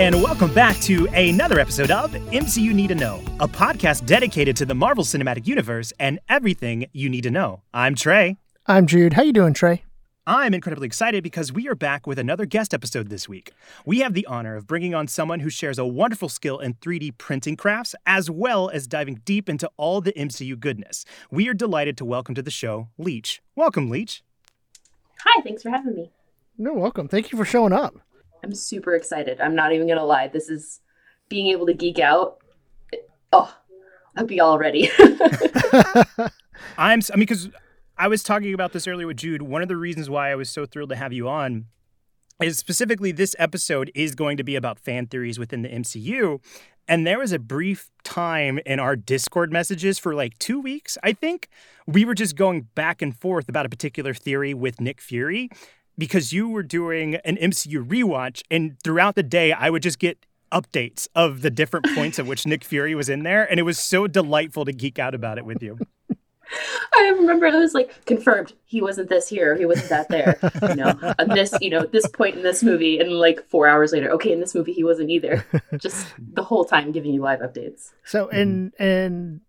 Hello, and welcome back to another episode of MCU Need to Know, a podcast dedicated to the Marvel Cinematic Universe and everything you need to know. I'm Trey. I'm Jude. How you doing, Trey? I'm incredibly excited because we are back with another guest episode this week. We have the honor of bringing on someone who shares a wonderful skill in 3D printing crafts, as well as diving deep into all the MCU goodness. We are delighted to welcome to the show Leech. Welcome, Leech. Hi, thanks for having me. No, welcome. Thank you for showing up. I'm super excited. I'm not even gonna lie. This is being able to geek out. Oh, I'll be all ready. I'm, I mean, because I was talking about this earlier with Jude. One of the reasons why I was so thrilled to have you on is specifically this episode is going to be about fan theories within the MCU. And there was a brief time in our Discord messages for like two weeks, I think. We were just going back and forth about a particular theory with Nick Fury because you were doing an MCU rewatch. And throughout the day, I would just get updates of the different points at which Nick Fury was in there. And it was so delightful to geek out about it with you. I remember it was like confirmed he wasn't this here, he wasn't that there. You know, on this, you know, this point in this movie, and like four hours later, okay, in this movie he wasn't either. Just the whole time giving you live updates. So, and and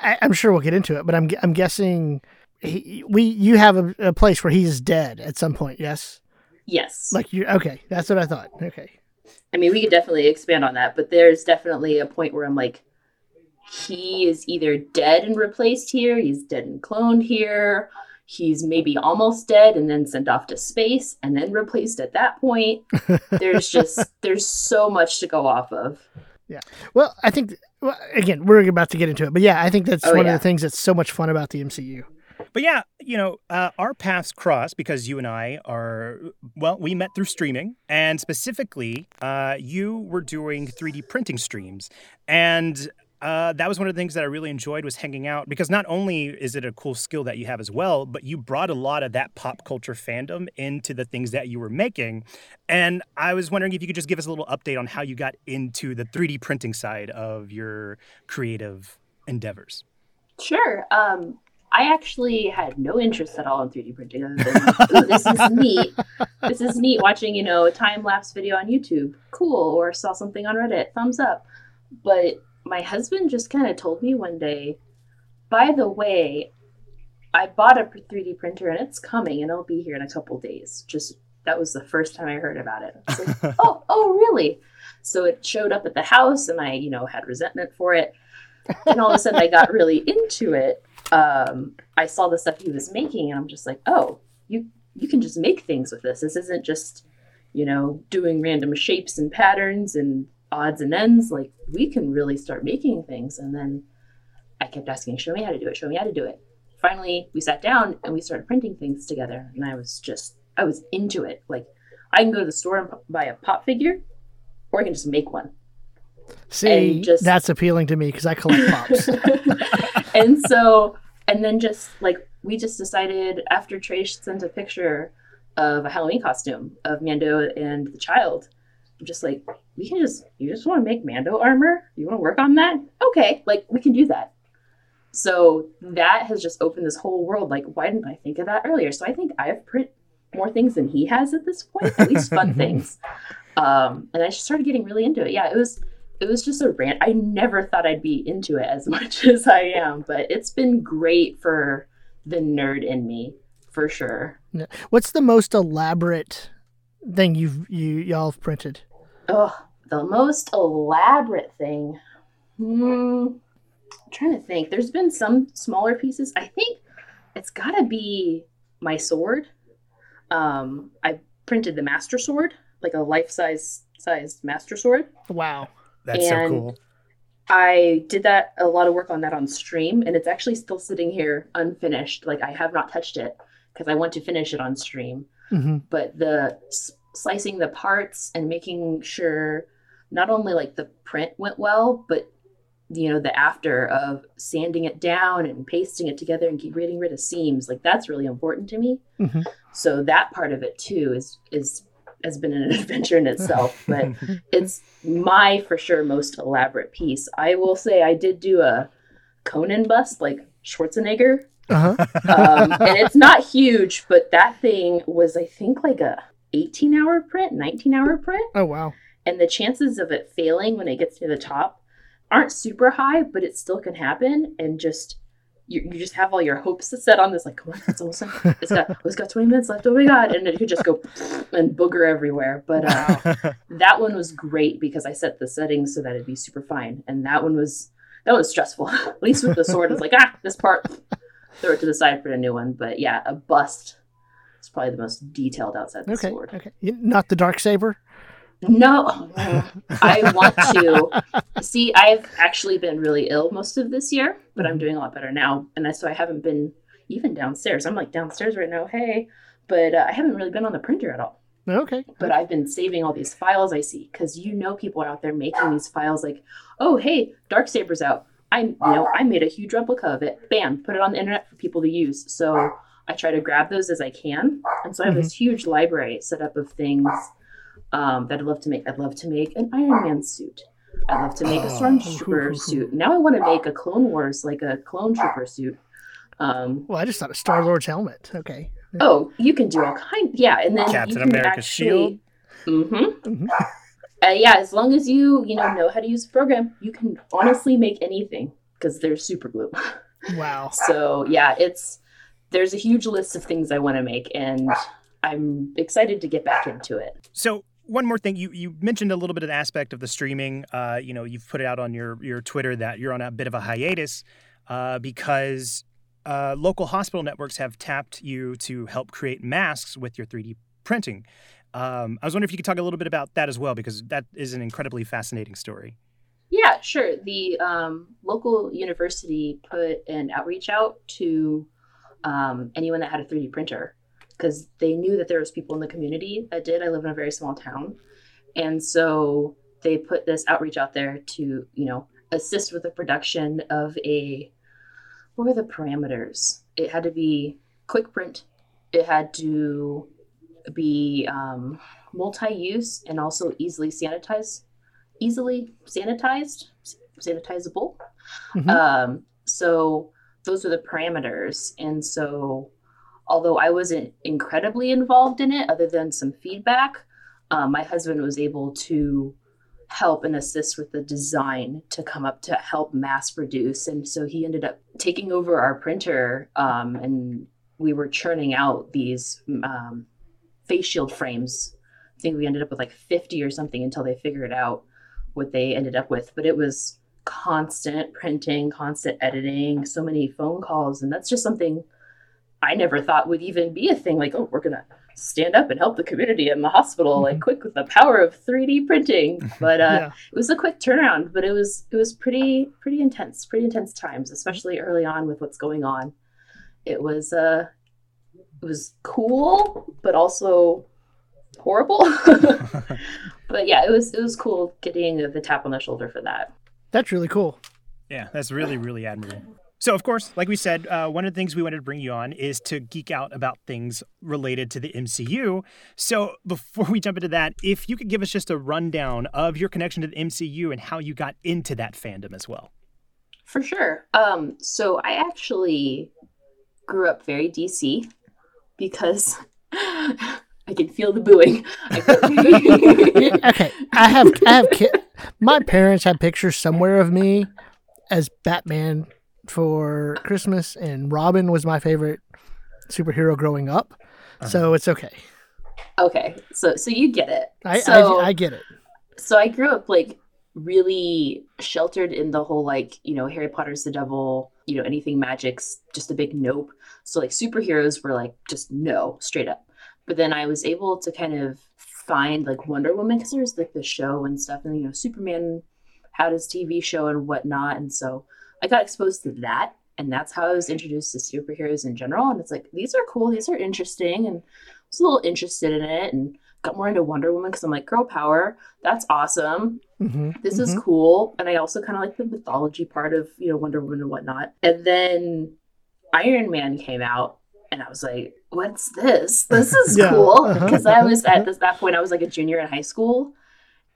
I, am sure we'll get into it, but I'm I'm guessing he, we you have a, a place where he's dead at some point. Yes. Yes. Like you. Okay, that's what I thought. Okay. I mean, we could definitely expand on that, but there's definitely a point where I'm like, he is either dead and replaced here, he's dead and cloned here, he's maybe almost dead and then sent off to space and then replaced at that point. there's just there's so much to go off of. Yeah. Well, I think well, again, we're about to get into it, but yeah, I think that's Oh, one yeah. of the things that's so much fun about the MCU. But yeah, you know, uh, our paths cross because you and I are, well, we met through streaming. And specifically, uh, you were doing 3D printing streams. And uh, that was one of the things that I really enjoyed was hanging out because not only is it a cool skill that you have as well, but you brought a lot of that pop culture fandom into the things that you were making. And I was wondering if you could just give us a little update on how you got into the 3D printing side of your creative endeavors. Sure. Um, I actually had no interest at all in 3D printing other than, ooh, this is neat. This is neat watching, you know, a time lapse video on YouTube. Cool. Or saw something on Reddit. Thumbs up. But my husband just kind of told me one day, by the way, I bought a 3D printer and it's coming and it'll be here in a couple days. Just that was the first time I heard about it. I was like, oh, oh, really? So it showed up at the house and I, you know, had resentment for it. And all of a sudden I got really into it um, I saw the stuff he was making, and I'm just like, oh, you you can just make things with this. This isn't just you know doing random shapes and patterns and odds and ends. Like we can really start making things. And then I kept asking, show me how to do it. Show me how to do it. Finally, we sat down and we started printing things together, and I was just I was into it. Like I can go to the store and buy a pop figure, or I can just make one. See, just- that's appealing to me because I collect pops. And so and then just like we just decided after Trey sent a picture of a Halloween costume of Mando and the child. I'm just like, we can just you just want to make Mando armor? You want to work on that? Okay, like we can do that. So that has just opened this whole world. Like, why didn't I think of that earlier? So I think I've print more things than he has at this point, at least fun things. Um, and I just started getting really into it. Yeah, it was it was just a rant. I never thought I'd be into it as much as I am, but it's been great for the nerd in me, for sure. What's the most elaborate thing you've you y'all have printed? Oh, the most elaborate thing. Hmm. I'm trying to think. There's been some smaller pieces. I think it's got to be my sword. Um, I printed the master sword, like a life size sized master sword. Wow. That's so And- cool. I did that a lot of work on that on stream, and it's actually still sitting here unfinished. Like I have not touched it because I want to finish it on stream. hmm But the s- slicing the parts and making sure not only like the print went well, but you know the after of sanding it down and pasting it together and getting rid of seams like that's really important to me Mhm. so that part of it too is is has been an adventure in itself but it's my for sure most elaborate piece i will say i did do a conan bust like schwarzenegger Uh huh. um, and it's not huge but that thing was i think like a 18 hour print 19 hour print Oh wow. and the chances of it failing when it gets to the top aren't super high, but it still can happen. And just you, you just have all your hopes set on this, like, come on, it's almost done. It's got it's got 20 minutes left. Oh my god. And it could just go and booger everywhere. But uh, that one was great because I set the settings so that it'd be super fine. And that one was that was stressful. At least with the sword, it's like, ah, this part throw it to the side for a new one. But yeah, a bust is probably the most detailed outside the okay, sword. Okay. Not the dark saber? No, I want to. See, I've actually been really ill most of this year, but I'm doing a lot better now. And I, so I haven't been even downstairs. I'm like downstairs right now, hey, but uh, I haven't really been on the printer at all. Okay. But I've been saving all these files I see because you know people are out there making these files like, oh, hey, Dark Saber's out. I you know I made a huge replica of it. Bam, put it on the internet for people to use. So I try to grab those as I can, and so I have mm-hmm. this huge library set up of things um, that I'd love to make. I'd love to make an Iron Man suit. I'd love to make a Stormtrooper oh, suit. Now I want to make a Clone Wars, like a Clone Trooper suit. Um, well, I just thought a Star Lord's helmet. Okay. Oh, you can do all kind. Yeah, and then Captain America's actually, shield. Mm-hmm. mm-hmm. Uh, yeah, as long as you you know know how to use the program, you can honestly make anything because there's super glue. Wow. so yeah, it's there's a huge list of things I want to make, and I'm excited to get back into it. So one more thing you you mentioned a little bit of the aspect of the streaming uh, you know you've put it out on your your twitter that you're on a bit of a hiatus uh, because uh, local hospital networks have tapped you to help create masks with your 3d printing um, I was wondering if you could talk a little bit about that as well, because that is an incredibly fascinating story. Yeah, sure. The um, local university put an outreach out to um, anyone that had a 3D printer because they knew that there was people in the community that did. I live in a very small town, and so they put this outreach out there to you know assist with the production of a what were the parameters? It had to be quick print. It had to be um, multi-use and also easily sanitized, easily sanitized, sanitizable. Mm-hmm. Um, so those are the parameters. And so, although I wasn't incredibly involved in it, other than some feedback, um, my husband was able to help and assist with the design to come up to help mass produce. And so he ended up taking over our printer um, and we were churning out these um, face shield frames. I think we ended up with like 50 or something until they figured out what they ended up with. But it was constant printing, constant editing, so many phone calls. And that's just something I never thought would even be a thing. Like, oh, we're going to stand up and help the community in the hospital, mm-hmm. like quick with the power of 3D printing. But uh, yeah. it was a quick turnaround, but it was it was pretty pretty intense, pretty intense times, especially early on with what's going on. It was uh it was cool, but also horrible. but yeah, it was it was cool getting the tap on the shoulder for that. That's really cool. Yeah, that's really really admirable. So, of course, like we said, uh, one of the things we wanted to bring you on is to geek out about things related to the MCU. So, before we jump into that, if you could give us just a rundown of your connection to the MCU and how you got into that fandom as well. For sure. Um, so, I actually grew up very DC because I can feel the booing. okay, I have I have ki- my parents have pictures somewhere of me as Batman for Christmas, and Robin was my favorite superhero growing up. Uh-huh. So it's okay. Okay, so so you get it. I, so, I I get it. So I grew up like really sheltered in the whole like you know Harry Potter's the devil, you know anything magic's just a big nope. So like superheroes were like just no, straight up. But then I was able to kind of find like Wonder Woman because there's like the show and stuff, and you know Superman had his TV show and whatnot, and so I got exposed to that, and that's how I was introduced to superheroes in general. And it's like these are cool, these are interesting, and I was a little interested in it, and got more into Wonder Woman because I'm like girl power, that's awesome. Mm-hmm, this mm-hmm. is cool, and I also kind of like the mythology part of you know Wonder Woman and whatnot. And then Iron Man came out, and I was like, "What's this? This is yeah. cool." Because I was at this, that point, I was like a junior in high school,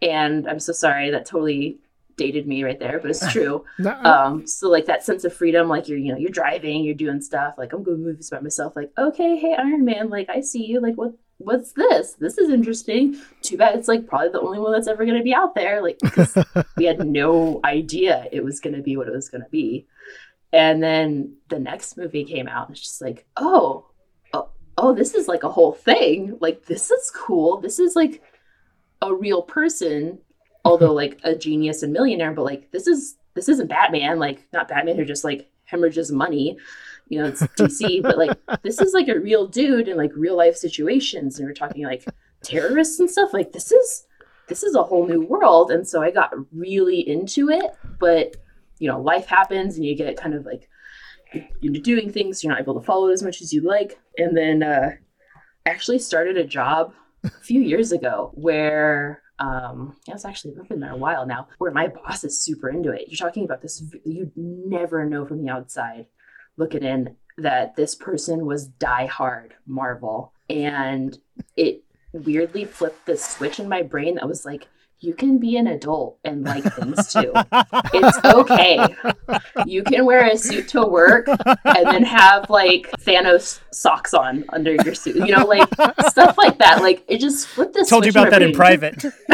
and I'm so sorry that totally dated me right there, but it's true. um, so like that sense of freedom, like you're you know you're driving, you're doing stuff, like I'm going to movies by myself, like okay, hey Iron Man, like I see you, like what what's this? This is interesting. Too bad it's like probably the only one that's ever going to be out there. Like we had no idea it was going to be what it was going to be. And then the next movie came out, and it's just like, oh, oh, oh, this is like a whole thing. Like, this is cool. This is like a real person, although like a genius and millionaire. But like, this is this isn't Batman. Like, not Batman who just like hemorrhages money. You know, it's DC, but like this is like a real dude in like real life situations, and we're talking like terrorists and stuff. Like, this is this is a whole new world. And so I got really into it, but you know, life happens and you get kind of like into doing things you're not able to follow as much as you like. And then uh, I actually started a job a few years ago where um it's actually I've been there a while now where my boss is super into it. You're talking about this you never know from the outside looking in that this person was die hard Marvel and it weirdly flipped this switch in my brain that was like you can be an adult and like things too. It's okay. You can wear a suit to work and then have like Thanos socks on under your suit. You know, like stuff like that. Like it just flipped this. Told you about that in private.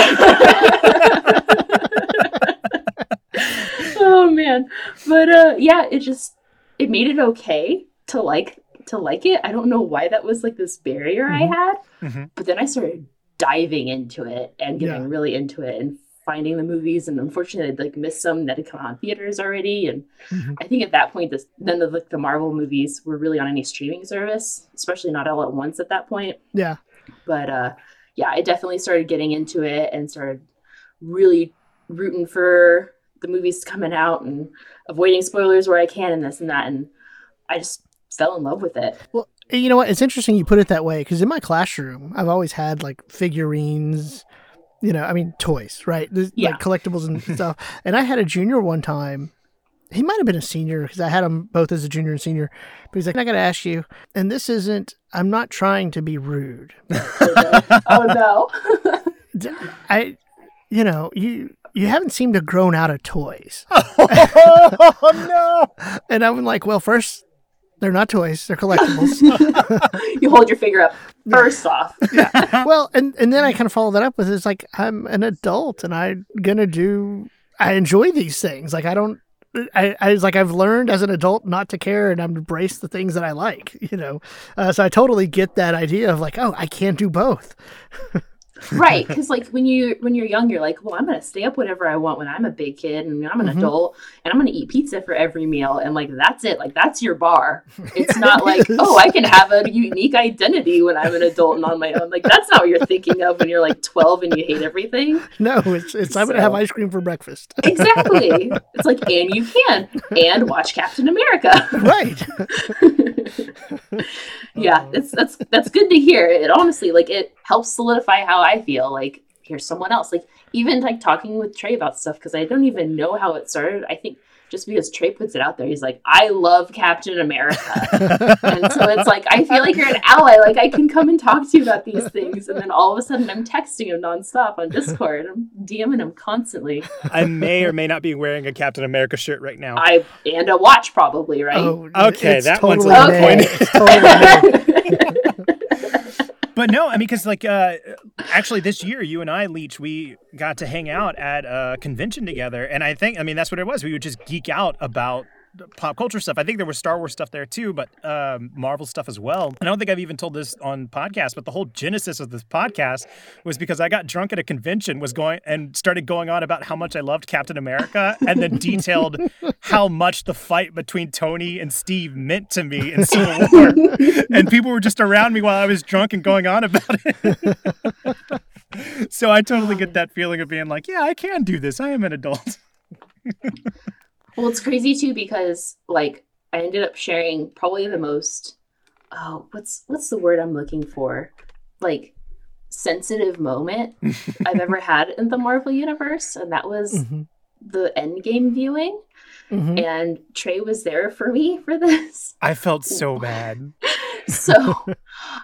oh man, but uh, yeah, it just it made it okay to like to like it. I don't know why that was like this barrier I Mhm. had, Mhm. but then I started diving into it and getting Yeah. really into it and finding the movies and unfortunately I'd, like missed some that had come out in theaters already and Mhm. I think at that point this none of like the Marvel movies were really on any streaming service especially not all at once at that point Yeah. but uh yeah I definitely started getting into it and started really rooting for the movies coming out and avoiding spoilers where I can and this and that and I just fell in love with it Well, you know what? It's interesting you put it that way because in my classroom, I've always had like figurines, you know, I mean, toys, right? There's, Yeah. Like collectibles and stuff. And I had a junior one time. He might have been a senior because I had him both as a junior and senior. But he's like, I got to ask you, and this isn't, I'm not trying to be rude. oh no I, you know, you. You haven't seemed to grown out of toys. oh no! And I'm like, well, first, they're not toys, they're collectibles. you hold your finger up first off yeah. well, and and then I kind of follow that up with it's like I'm an adult and I'm gonna do. I enjoy these things. Like I don't. I, I was like I've learned as an adult not to care and I'm embrace the things that I like. You know, uh, so I totally get that idea of like, oh, I can't do both. Right because like when you when you're young you're like well i'm gonna stay up whenever i want when i'm a big kid and i'm an Mhm. adult and i'm gonna eat pizza for every meal and like that's it like that's your bar it's not like oh i can have a unique identity when i'm an adult and on my own like that's not what you're thinking of when you're like 12 and you hate everything No, it's it's I'm gonna have ice cream for breakfast. exactly it's like and you can and watch captain america right. yeah it's that's that's good to hear it honestly like it helps solidify how i feel like here's someone else. Like even like talking with trey about stuff because i don't even know how it started. I think just because trey puts it out there he's like i love captain america. And so it's like i feel like you're an ally. Like i can come and talk to you about these things. And then all of a sudden i'm texting him nonstop on discord. I'm dming him constantly. I may or may not be wearing a Captain America shirt right now. i and a watch probably right? Oh, Okay, it's that one's totally a May. point. But no, I mean, because like, uh, actually, this year, you and I, Leach, we got to hang out at a convention together, and I think, I mean, that's what it was. We would just geek out about pop culture stuff. I think there was Star Wars stuff there too, but um, Marvel stuff as well. And I don't think I've even told this on podcast, but the whole genesis of this podcast was because I got drunk at a convention, was going and started going on about how much I loved Captain America, and then detailed how much the fight between Tony and Steve meant to me in Civil War. and people were just around me while I was drunk and going on about it. so I totally get that feeling of being like, yeah, I can do this. I am an adult. Well, it's crazy too because like I ended up sharing probably the most oh, what's what's the word I'm looking for? Like sensitive moment I've ever had in the Marvel universe, and that was Mhm. the Endgame viewing. Mhm. And Trey was there for me for this. I felt so bad. So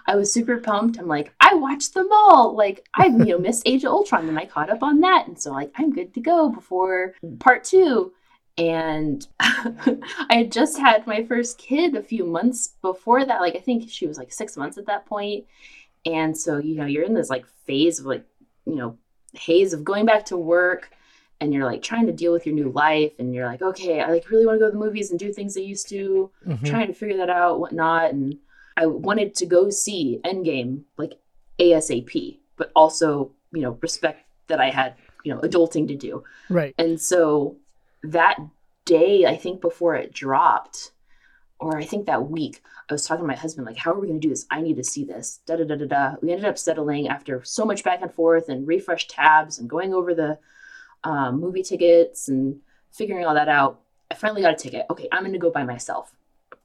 I was super pumped. I'm like, I watched them all. Like I, you know, missed Age of Ultron, and I caught up on that, and so like I'm good to go before part two. And I had just had my first kid a few months before that. Like I think she was like six months at that point, And so, you know, you're in this like phase of like, you know, haze of going back to work and you're like trying to deal with your new life and you're like, okay, I like really want to go to the movies and do things I used to, Mhm. trying to figure that out, whatnot. And I wanted to go see Endgame like ASAP, but also, you know, respect that I had, you know, adulting to do. Right. And so that day, I think before it dropped, or I think that week, I was talking to my husband, like, how are we going to do this? I need to see this. Da da da da da. We ended up settling after so much back and forth and refresh tabs and going over the um, movie tickets and figuring all that out. I finally got a ticket. Okay, I'm going to go by myself.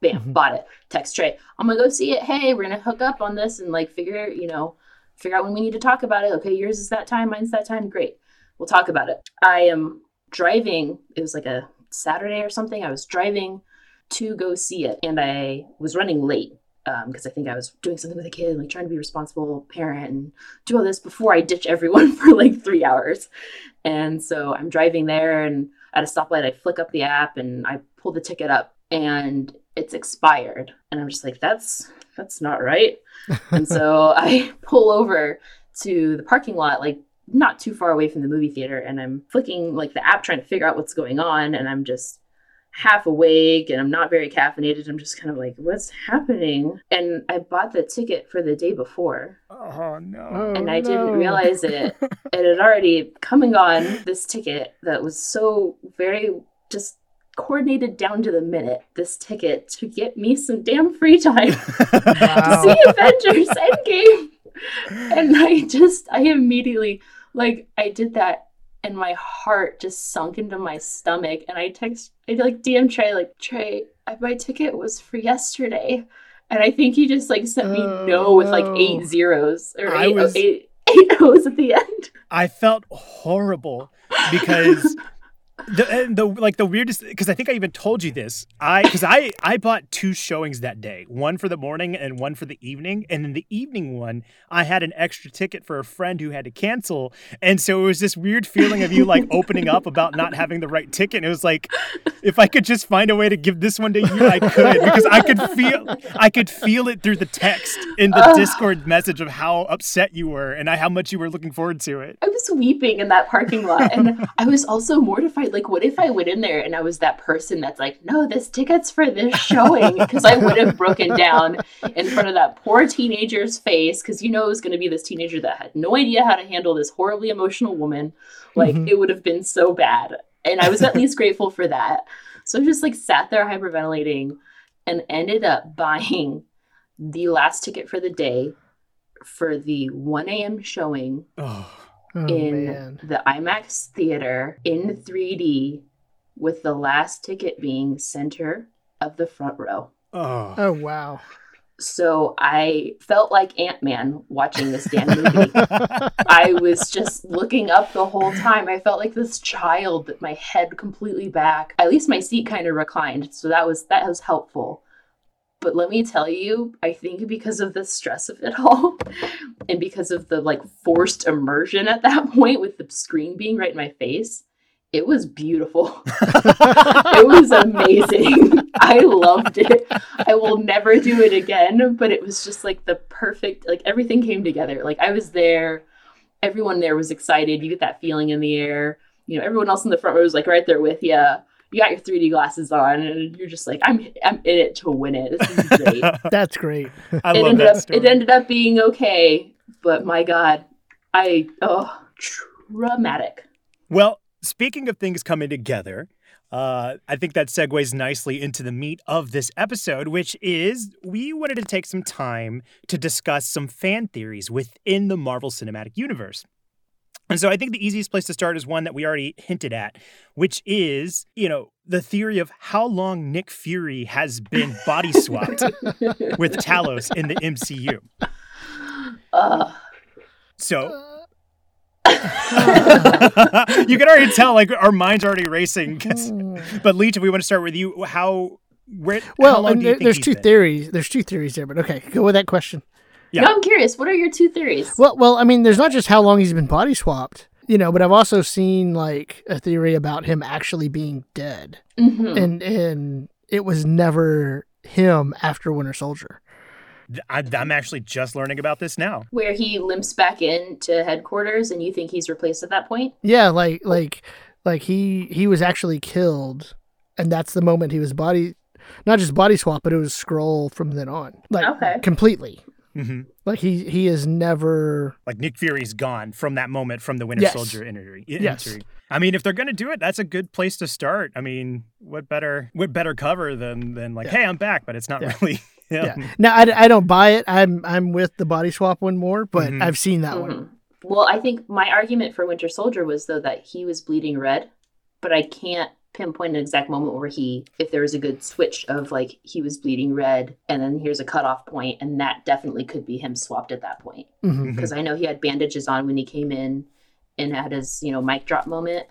Bam, Mhm. bought it. Text Trey. I'm going to go see it. Hey, we're going to hook up on this and like figure, you know, figure out when we need to talk about it. Okay, yours is that time, mine's that time. Great. We'll talk about it. I am driving. It was like a Saturday or something. I was driving to go see it, and I was running late um, because I think I was doing something with a kid, like trying to be a responsible parent and do all this before I ditch everyone for like three hours. And so I'm driving there, and at a stoplight, I flick up the app and I pull the ticket up, and it's expired. And I'm just like, that's that's not right. and so I pull over to the parking lot, like not too far away from the movie theater, and I'm flicking like the app trying to figure out what's going on, and I'm just half awake and I'm not very caffeinated. I'm just kind of like, what's happening? And I bought the ticket for the day before Oh no. Oh, and I didn't realize it. it had already come and gone, this ticket that was so very just coordinated down to the minute. This ticket to get me some damn free time to see Avengers Endgame. And I just, I immediately, like, I did that and my heart just sunk into my stomach. And I text, I like DM Trey, like, Trey, I, my ticket was for yesterday. And I think he just like sent me Oh, no with like eight zeros or I eight, oh, was- eight, eight O's at the end. I felt horrible because the and the like the weirdest because I think I even told you this. I because I I bought two showings that day, one for the morning and one for the evening, and in the evening one I had an extra ticket for a friend who had to cancel, and so it was this weird feeling of you like opening up about not having the right ticket. And it was like if I could just find a way to give this one to you, I could because I could feel I could feel it through the text in the Ugh. Discord message of how upset you were and how much you were looking forward to it. I was weeping in that parking lot. And I was also mortified. Like, what if I went in there and I was that person that's like, no, this ticket's for this showing? Because I would have broken down in front of that poor teenager's face. Because you know it was going to be this teenager that had no idea how to handle this horribly emotional woman. Like, Mhm. it would have been so bad. And I was at least grateful for that. So I just like sat there hyperventilating and ended up buying the last ticket for the day for the 1 a.m. showing Oh. Oh, in man. the IMAX theater in 3D with the last ticket being center of the front row. Oh. Oh wow. So I felt like Ant Man watching this damn movie. I was just looking up the whole time. I felt like this child, with my head completely back. At least my seat kind of reclined, so that was that was helpful. But let me tell you, I think because of the stress of it all, and because of the like forced immersion at that point with the screen being right in my face, it was beautiful. it was amazing. I loved it. I will never do it again, but it was just like the perfect, like everything came together. Like I was there, everyone there was excited. You get that feeling in the air. You know, everyone else in the front row was like right there with you. You got your 3D glasses on, and you're just like, I'm, I'm in it to win it. This is great. That's great. I it love ended that up, story. it ended up being okay, but my God, I oh, traumatic. well, speaking of things coming together, uh, I think that segues nicely into the meat of this episode, which is we wanted to take some time to discuss some fan theories within the Marvel Cinematic Universe. And so I think the easiest place to start is one that we already hinted at, which is, you know, the theory of how long Nick Fury has been body swapped with Talos in the MCU. Ugh. So uh. you can already tell, like our minds are already racing. 'cause- mm. but Leech, if we want to start with you, how where? how well, long do you there, think there's he's two been? theories. There's two theories there, but okay, go with that question. Yeah. No, I'm curious. What are your two theories? Well, well, I mean, there's not just how long he's been body swapped, you know, but I've also seen like a theory about him actually being dead, Mhm. and and it was never him after Winter Soldier. I, I'm actually just learning about this now. Where he limps back into headquarters, and you think he's replaced at that point? Yeah, like like like he he was actually killed, and that's the moment he was body, not just body swap, but it was Skrull from then on, like Okay. completely. Hmm Like he he is never. Like Nick Fury's gone from that moment from the Winter Yes. Soldier interview. Yes. entry. I mean, if they're gonna do it, that's a good place to start. I mean, what better what better cover than than like, Yeah. hey, I'm back, but it's not Yeah. really. Yeah. him. Now I, I don't buy it. I'm I'm with the body swap one more, but Mhm. I've seen that one. Mhm. Well, I think my argument for Winter Soldier was though that he was bleeding red, but I can't pinpoint an exact moment where he, if there was a good switch of like he was bleeding red, and then here's a cutoff point, and that definitely could be him swapped at that point hmm Mhm. because I know he had bandages on when he came in and had his you know mic drop moment.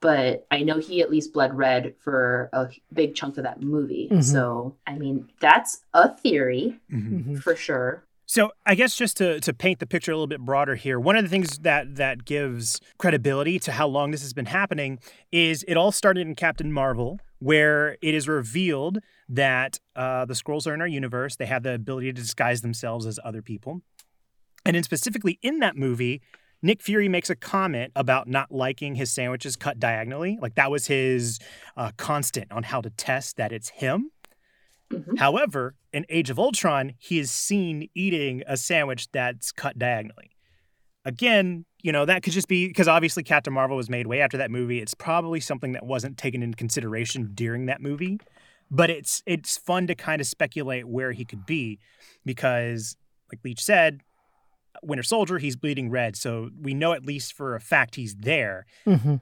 But I know he at least bled red for a big chunk of that movie. Mhm. So, I mean, that's a theory Mhm. hmm for sure. So I guess just to, to paint the picture a little bit broader here, one of the things that that gives credibility to how long this has been happening is it all started in Captain Marvel, where it is revealed that uh, the Skrulls are in our universe. They have the ability to disguise themselves as other people. And then specifically in that movie, Nick Fury makes a comment about not liking his sandwiches cut diagonally. Like that was his uh, constant on how to test that it's him. Mhm. However, in Age of Ultron, he is seen eating a sandwich that's cut diagonally. Again, you know, that could just be because obviously Captain Marvel was made way after that movie. It's probably something that wasn't taken into consideration during that movie. But it's it's fun to kind of speculate where he could be because, like Leach said, Winter Soldier, he's bleeding red. So we know at least for a fact he's there. hmm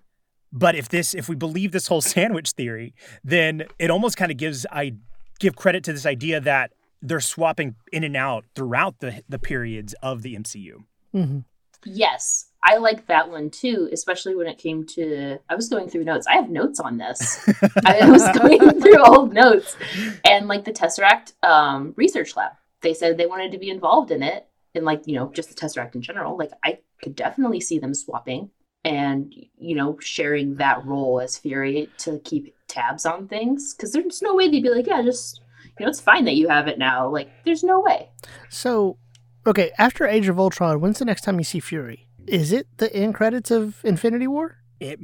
But if this, if we believe this whole sandwich theory, then it almost kind of gives I give credit to this idea that they're swapping in and out throughout the the periods of the MCU. hmm Yes, I like that one too, especially when it came to. I was going through notes. I have notes on this. I was going through old notes, and like the Tesseract um, research lab, they said they wanted to be involved in it, and like you know just the Tesseract in general. Like I could definitely see them swapping and you know sharing that role as Fury to keep tabs on things because there's no way they'd be like, yeah, just you know it's fine that you have it now. Like there's no way. So, okay, after Age of Ultron, when's the next time you see Fury? Is it the end credits of Infinity War? It,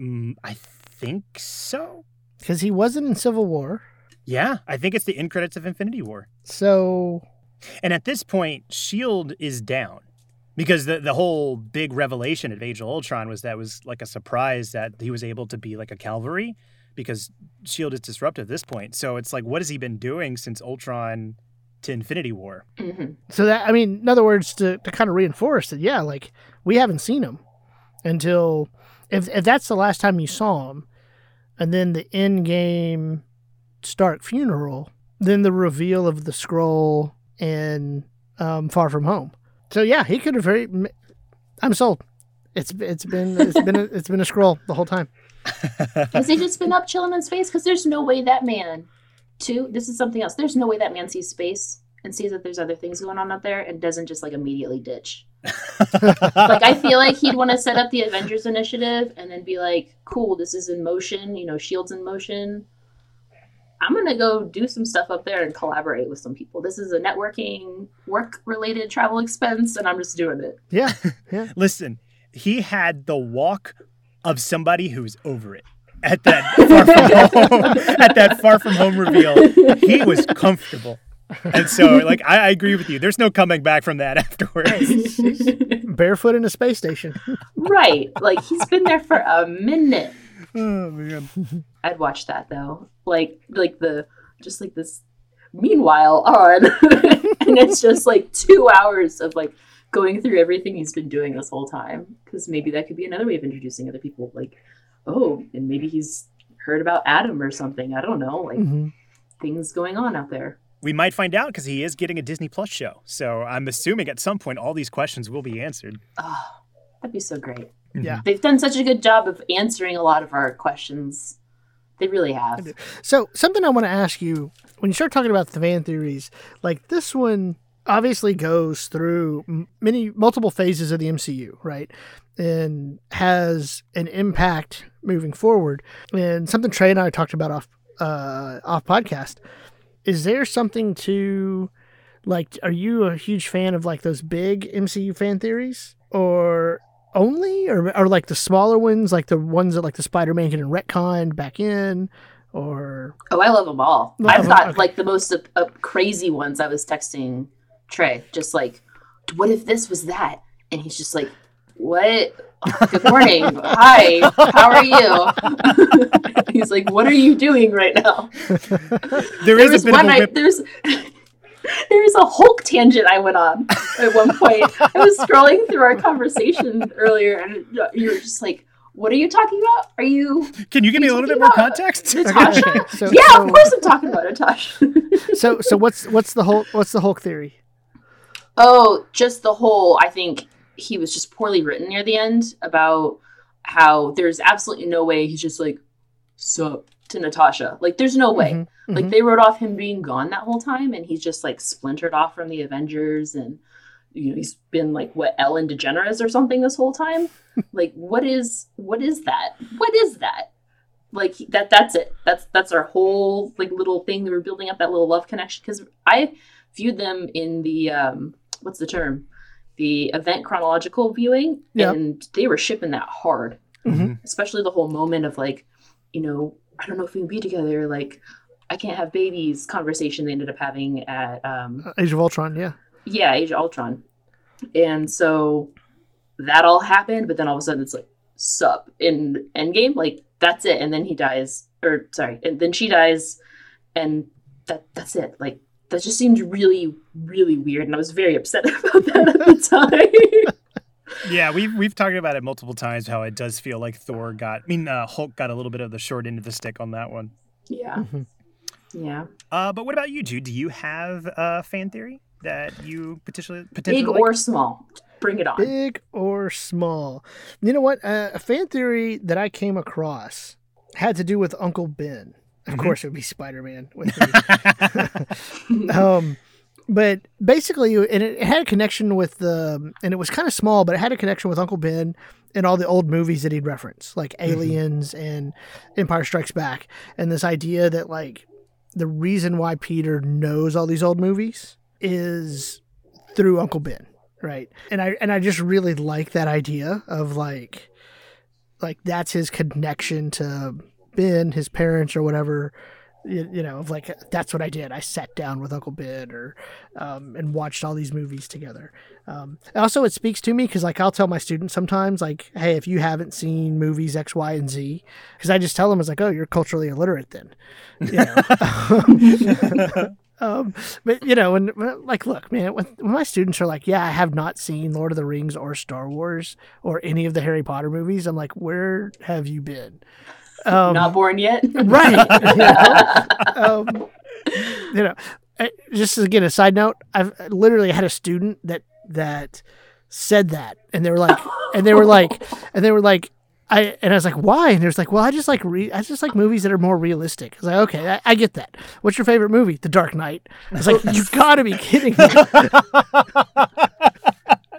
I think so. Because he wasn't in Civil War. Yeah, I think it's the end credits of Infinity War. So, And at this point, Shield is down because the the whole big revelation of Age of Ultron was that was like a surprise that he was able to be like a cavalry because Shield is disrupted at this point. So it's like, what has he been doing since Ultron to Infinity War? hmm so that I mean, in other words, to, to kind of reinforce that, yeah, like we haven't seen him until if if that's the last time you saw him, and then the end game Stark funeral, then the reveal of the Skrull and um, Far From Home. So yeah, he could have very. I'm sold. It's it's been it's been a, it's been a Skrull the whole time. Has he just been up chilling in space? Because there's no way that man, too, this is something else. There's no way that man sees space and sees that there's other things going on up there and doesn't just like immediately ditch. Like, I feel like he'd want to set up the Avengers Initiative and then be like, cool, this is in motion, you know, Shield's in motion. I'm going to go do some stuff up there and collaborate with some people. This is a networking, work related travel expense, and I'm just doing it. Yeah, yeah. Listen, he had the walk of somebody who's over it at that far from home at that far from home reveal. He was comfortable. And so like I, I agree with you. There's no coming back from that afterwards. He's- he's barefoot in a space station. right. Like, he's been there for a minute. Oh man. I'd watch that though. Like like the just like this meanwhile on and it's just like 2 hours of like going through everything he's been doing this whole time cuz maybe that could be another way of introducing other people like oh and maybe he's heard about Adam or something. I don't know, like Mhm. things going on out there. We might find out because he is getting a Disney Plus show. So I'm assuming at some point all these questions will be answered. Oh, that'd be so great. Yeah. They've done such a good job of answering a lot of our questions. They really have. So something I want to ask you when you start talking about the fan theories, like this one obviously goes through many multiple phases of the MCU, right? And has an impact moving forward. And something Trey and I talked about off uh, off podcast. Is there something to Like, are you a huge fan of like those big MCU fan theories, or only, or or like the smaller ones, like the ones that like the Spider-Man getting retcon back in, or Oh, I love them all. Love I've thought okay. like the most uh, uh, crazy ones. I was texting Trey, just like, "What if this was that?" And he's just like, "What? Good morning. Hi. How are you?" he's like, "What are you doing right now?" There There is a bit one of a I, whip. There's there's a Hulk tangent I went on at one point. I was scrolling through our conversation earlier, and you were just like, "What are you talking about? Are you Can you give me a little bit more context? Natasha?" Okay, so- yeah, so- of course I'm talking about Natasha. so so what's what's the Hulk what's the Hulk theory? Oh, just the whole. I think he was just poorly written near the end about how there's absolutely no way he's just like sup to Natasha. Like, there's no way. Mhm, Like mhm. they wrote off him being gone that whole time, and he's just like splintered off from the Avengers, and you know he's been like what Ellen DeGeneres or something this whole time. like, what is what is that? What is that? Like that that's it. That's that's our whole like little thing that we're building up that little love connection because I viewed them in the um what's the term the event chronological viewing Yep. and they were shipping that hard Mhm. especially the whole moment of like, you know, I don't know if we can be together. Like, I can't have babies. Conversation they ended up having at, um, Uh, Age of Ultron, yeah. yeah, Age of Ultron, and so that all happened. But then all of a sudden, it's like sup in Endgame. Like that's it, and then he dies, or sorry, and then she dies, and that that's it. Like that just seemed really, really weird, and I was very upset about that at the time. Yeah, we've we've talked about it multiple times how it does feel like Thor got. I mean, uh, Hulk got a little bit of the short end of the stick on that one. yeah, Mhm. yeah. Uh, but what about you, Jude? Do you have a fan theory that you potentially potentially Big like? or small, bring it on. Big or small? You know what? Uh, a fan theory that I came across had to do with Uncle Ben. Of Mhm. course, it would be Spider Man um, but basically, and it, it had a connection with the, and it was kind of small, but it had a connection with Uncle Ben and all the old movies that he'd reference, like mm-hmm. Aliens and Empire Strikes Back, and this idea that like the reason why Peter knows all these old movies is through Uncle Ben, right? And I and I just really like that idea of like, like that's his connection to Ben, his parents, or whatever you, you know, of like that's what I did. I sat down with Uncle Ben or um, and watched all these movies together. Um, also, it speaks to me because like I'll tell my students sometimes like, hey, if you haven't seen movies X, Y, and Z, because I just tell them it's like, oh, you're culturally illiterate then. You know? Um, but you know, and like, look, man, when, when my students are like, "Yeah, I have not seen Lord of the Rings or Star Wars or any of the Harry Potter movies," I'm like, "Where have you been?" Um, Not born yet. right. you know? um, you know, just to get a side note, I've literally had a student that that said that, and they were like, and they were like, and they were like, I and I was like, why? And there's like, well, I just like re- I just like movies that are more realistic. I was like, okay, I, I get that. What's your favorite movie? The Dark Knight. I was like, you gotta be kidding me.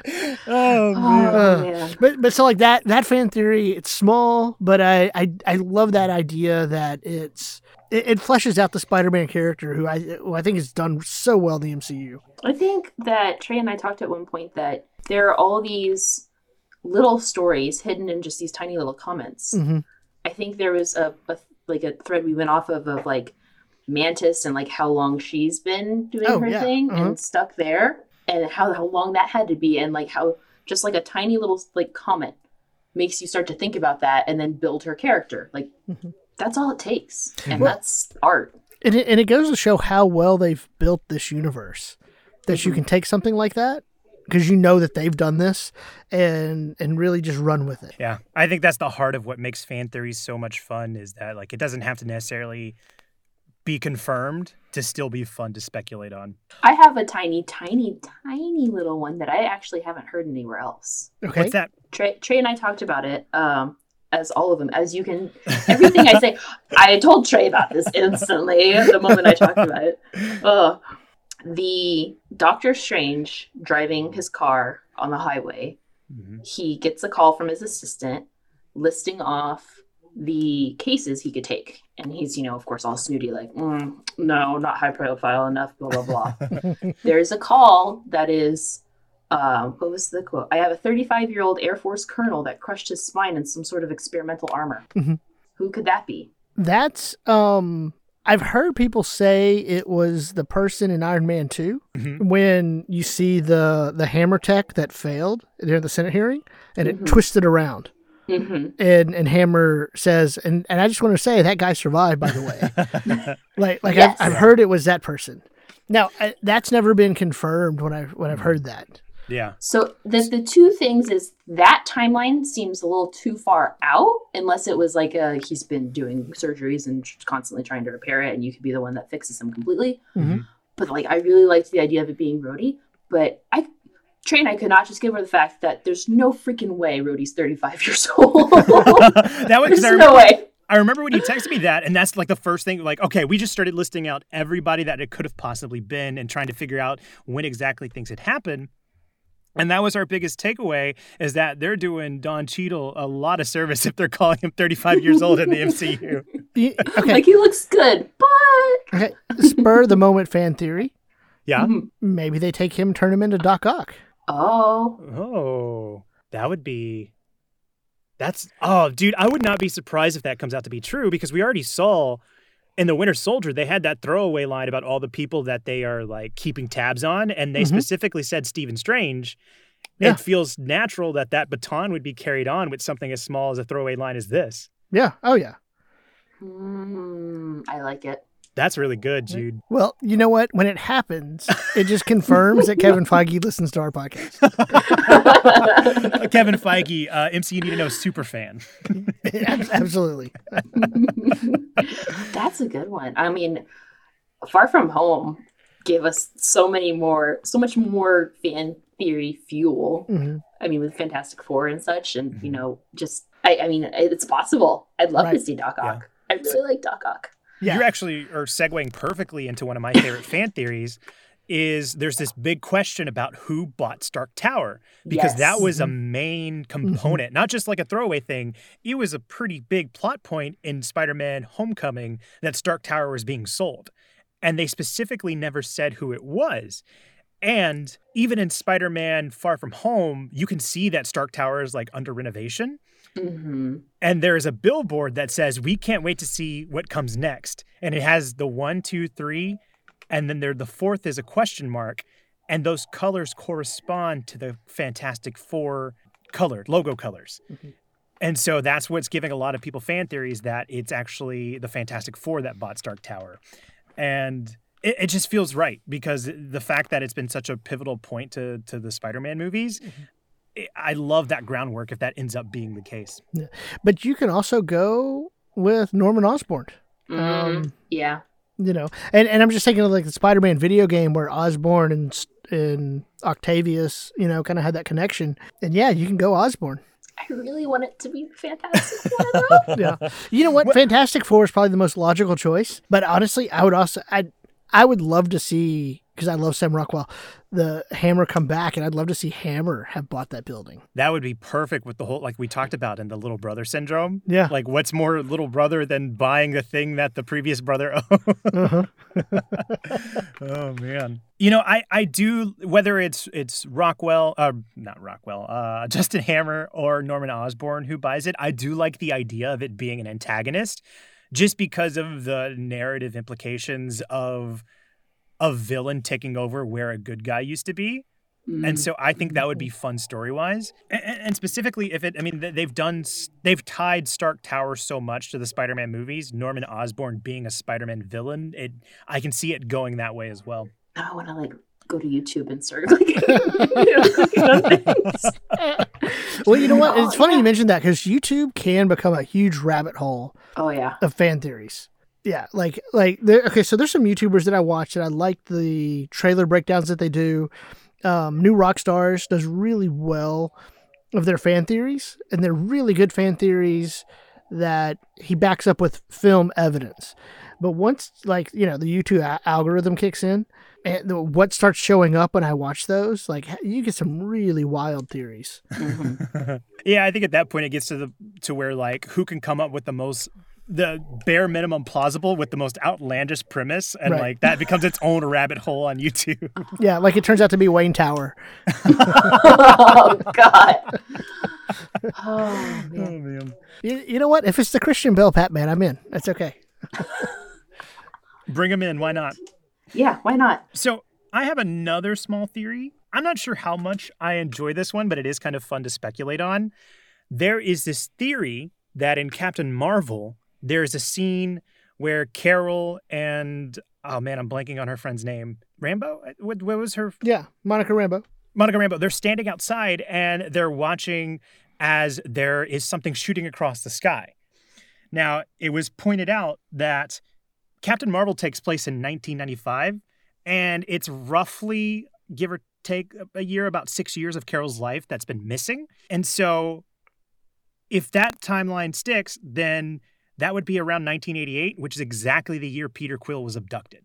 oh man. Oh, man. But but so like that that fan theory, it's small, but I I, I love that idea that it's it, it fleshes out the Spider-Man character who I who I think has done so well in the MCU. I think that Trey and I talked at one point that there are all these little stories hidden in just these tiny little comments. hmm I think there was a, a like a thread we went off of of like Mantis and like how long she's been doing Oh, her yeah. thing Uh-huh. and stuck there and how how long that had to be and like how just like a tiny little like comment makes you start to think about that and then build her character. Like Mhm. that's all it takes. And Well- that's art. And it, and it goes to show how well they've built this universe that you Mhm. can take something like that because you know that they've done this and and really just run with it. Yeah, I think that's the heart of what makes fan theories so much fun is that like it doesn't have to necessarily be confirmed to still be fun to speculate on. I have a tiny, tiny, tiny little one that I actually haven't heard anywhere else. Okay. What's that? Trey, Trey and I talked about it, um, as all of them, as you can. Everything I say, I told Trey about this instantly the moment I talked about it. Uh, the Doctor Strange driving his car on the highway, Mhm. he gets a call from his assistant listing off the cases he could take. And he's, you know, of course, all snooty, like, mm, no, not high profile enough, blah, blah, blah. There's a call that is, um, what was the quote? I have a 35 year old Air Force colonel that crushed his spine in some sort of experimental armor. Mm-hmm. Who could that be? That's um I've heard people say it was the person in Iron Man 2 Mhm. when you see the the hammer tech that failed during the Senate hearing and it Mhm. twisted around. Hmm And and Hammer says and, and I just want to say that guy survived by the way. like like Yes. I've, I've heard it was that person. Now I, that's never been confirmed when I when I've heard that. Yeah. So the the two things is that timeline seems a little too far out, unless it was like a, he's been doing surgeries and constantly trying to repair it, and you could be the one that fixes him completely. Mhm. But like, I really liked the idea of it being Rhodey. But I, Train, I could not just give her the fact that there's no freaking way Rhodey's 35 years old. that was there's because I, no remember- way. I remember when you texted me that, and that's like the first thing. Like, okay, we just started listing out everybody that it could have possibly been, and trying to figure out when exactly things had happened. And that was our biggest takeaway: is that they're doing Don Cheadle a lot of service if they're calling him 35 years old in the MCU. Okay, Like he looks good, but okay. Spur the moment fan theory. Yeah. Mhm. Maybe they take him, turn him into Doc Ock. Oh, Oh, that would be. That's oh, dude! I would not be surprised if that comes out to be true because we already saw in the Winter Soldier they had that throwaway line about all the people that they are like keeping tabs on, and they Mhm. specifically said Stephen Strange. Yeah. It feels natural that that baton would be carried on with something as small as a throwaway line as this. Yeah. Oh yeah. Mm, I like it. That's really good, Jude. Well, you know what? When it happens, it just confirms that Kevin Feige listens to our podcast. Kevin Feige, uh, you need to know super fan. Absolutely. That's a good one. I mean, Far From Home gave us so many more, so much more fan theory fuel. hmm I mean, with Fantastic Four and such, and you Mhm. know, just I, I mean, it's possible. I'd love to see Doc Yeah. Ock. I really like Doc Ock. Yeah. You actually are segueing perfectly into one of my favorite fan theories. Is there's this big question about who bought Stark Tower because that was a mm-hmm. main mm-hmm. component, not just like a throwaway thing. It was a pretty big plot point in Spider-Man: Homecoming that Stark Tower was being sold, and they specifically never said who it was. And even in Spider-Man: Far From Home, you can see that Stark Tower is like under renovation hmm and there is a billboard that says we can't wait to see what comes next. And it has the one two three and then there the fourth is a question mark. And those colors correspond to the fantastic four color logo colors. Mhm. and so that's what's giving a lot of people fan theories that it's actually the fantastic four that bought stark tower. And it, it just feels right because the fact that it's been such a pivotal point to to the spider-man movies Mhm. I- I love that groundwork if that ends up being the case. But you can also go with Norman Osborn. Mm, Um, yeah. you know, and, and I'm just thinking of like the Spider-Man video game where Osborn and and Octavius, you know, kind of had that connection. And yeah, you can go Osborn. I really want it to be Fantastic Four, though. Yeah, you know what? What- Fantastic Four is probably the most logical choice. But honestly, I would also I I would love to see because I love Sam Rockwell, the Hammer come back, and I'd love to see Hammer have bought that building. That would be perfect with the whole, like we talked about in the little brother syndrome. Yeah. Like, what's more little brother than buying the thing that the previous brother owned? Uh-huh. oh man. You know, I I do whether it's it's Rockwell, uh, not Rockwell, uh, Justin Hammer or Norman Osborn who buys it. I do like the idea of it being an antagonist, just because of the narrative implications of a villain taking over where a good guy used to be. Mm. And so I think that would be fun story wise, and, and specifically if it. I mean, they've done, they've tied Stark Tower so much to the Spider-Man movies. Norman Osborn being a Spider-Man villain, it I can see it going that way as well. Now I want to like go to YouTube and start like, you know, clicking on things. well, you know what? It's Oh, funny yeah. you mentioned that because YouTube can become a huge rabbit hole Oh yeah. of fan theories. Yeah, like like there. Okay, so there's some YouTubers that I watch that I like the trailer breakdowns that they do. Um, New Rockstars does really well of their fan theories, and they're really good fan theories that he backs up with film evidence. But once like you know the YouTube a- algorithm kicks in, and the, what starts showing up when I watch those, like you get some really wild theories. Mhm. yeah, I think at that point it gets to the to where like who can come up with the most the bare minimum plausible with the most outlandish premise and Right. like that becomes its own rabbit hole on YouTube. Yeah, like it turns out to be Wayne Tower. oh God. Oh man. oh man. You, you know what? If it's the Christian Bale Batman, I'm in. That's okay. Bring him in, why not? Yeah, why not? So I have another small theory. I'm not sure how much I enjoy this one, but it is kind of fun to speculate on. There is this theory that in Captain Marvel, there's a scene where Carol and oh man, I'm blanking on her friend's name. Rambo? What, what was her Yeah, Monica Rambo. Monica Rambo? They're standing outside and they're watching as there is something shooting across the sky. Now, it was pointed out that Captain Marvel takes place in 1995, and it's roughly, give or take a year, about six years of Carol's life that's been missing. And so, if that timeline sticks, then that would be around 1988, which is exactly the year Peter Quill was abducted.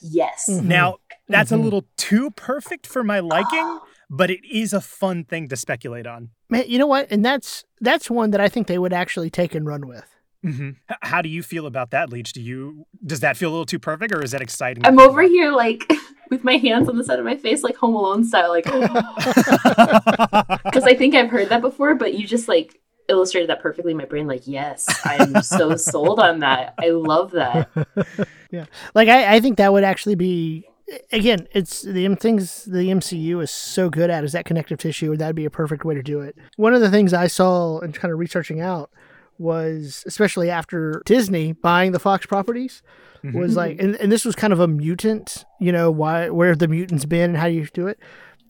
Yes. Mhm. Now, that's Mhm. a little too perfect for my liking, but it is a fun thing to speculate on. Man, you know what? And that's that's one that I think they would actually take and run with. Mm-hmm. How do you feel about that, Leech? Do you does that feel a little too perfect, or is that exciting? I'm over here like with my hands on the side of my face, like Home Alone style, like because I think I've heard that before, but you just like illustrated that perfectly in my brain. Like, yes, I'm so sold on that. I love that. Yeah, like I, I think that would actually be again, it's the things the MCU is so good at is that connective tissue, and that'd be a perfect way to do it. One of the things I saw and kind of researching out was especially after Disney buying the Fox properties was like and, and this was kind of a mutant, you know, why where have the mutants been and how do you do it?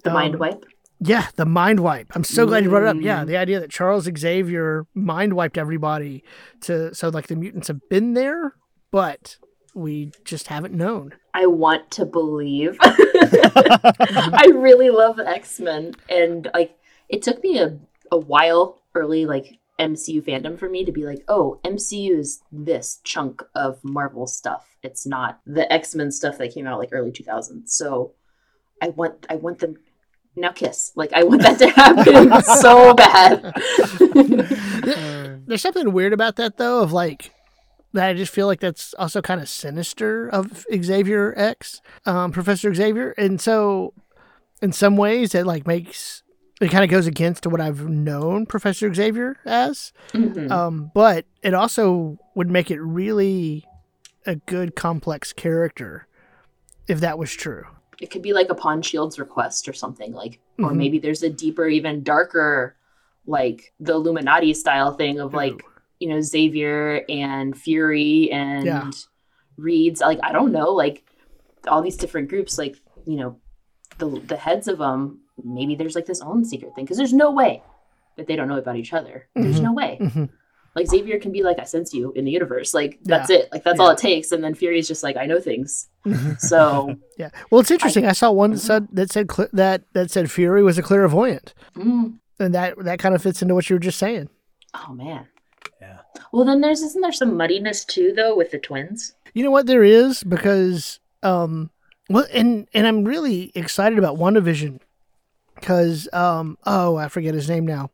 The Um, mind wipe. Yeah, the mind wipe. I'm so glad you brought it up. Yeah, Mm. the idea that Charles Xavier mind wiped everybody to so like the mutants have been there, but we just haven't known. I want to believe. I really love X Men, and like it took me a, a while early like MCU fandom for me to be like, oh, MCU is this chunk of Marvel stuff. It's not the X Men stuff that came out like early 2000s. So I want I want them now kiss like I want that to happen so bad. There's something weird about that though, of like that I just feel like that's also kind of sinister of Xavier X, um, Professor Xavier, and so in some ways it like makes it kind of goes against what I've known Professor Xavier as. Mhm. Um, but it also would make it really a good complex character if that was true. it could be like upon Shield's request or something like, or Mhm. maybe there's a deeper, even darker, like the Illuminati style thing of like you know Xavier and Fury and Yeah. Reeds. Like I don't know, like all these different groups. Like you know, the the heads of them. Maybe there's like this own secret thing because there's no way that they don't know about each other. There's Mhm. no way. Mhm. Like Xavier can be like, I sense you in the universe. Like that's it. Like that's all it takes. And then Fury's just like, I know things. Mhm. So Yeah. Well, it's interesting. I, saw one that said that said cl- that that said Fury was a clairvoyant, mm, and that that kind of fits into what you were just saying. oh man. Yeah. Well, then there's isn't there some muddiness too though with the twins? You know what there is because um well and and I'm really excited about WandaVision because um oh I forget his name now.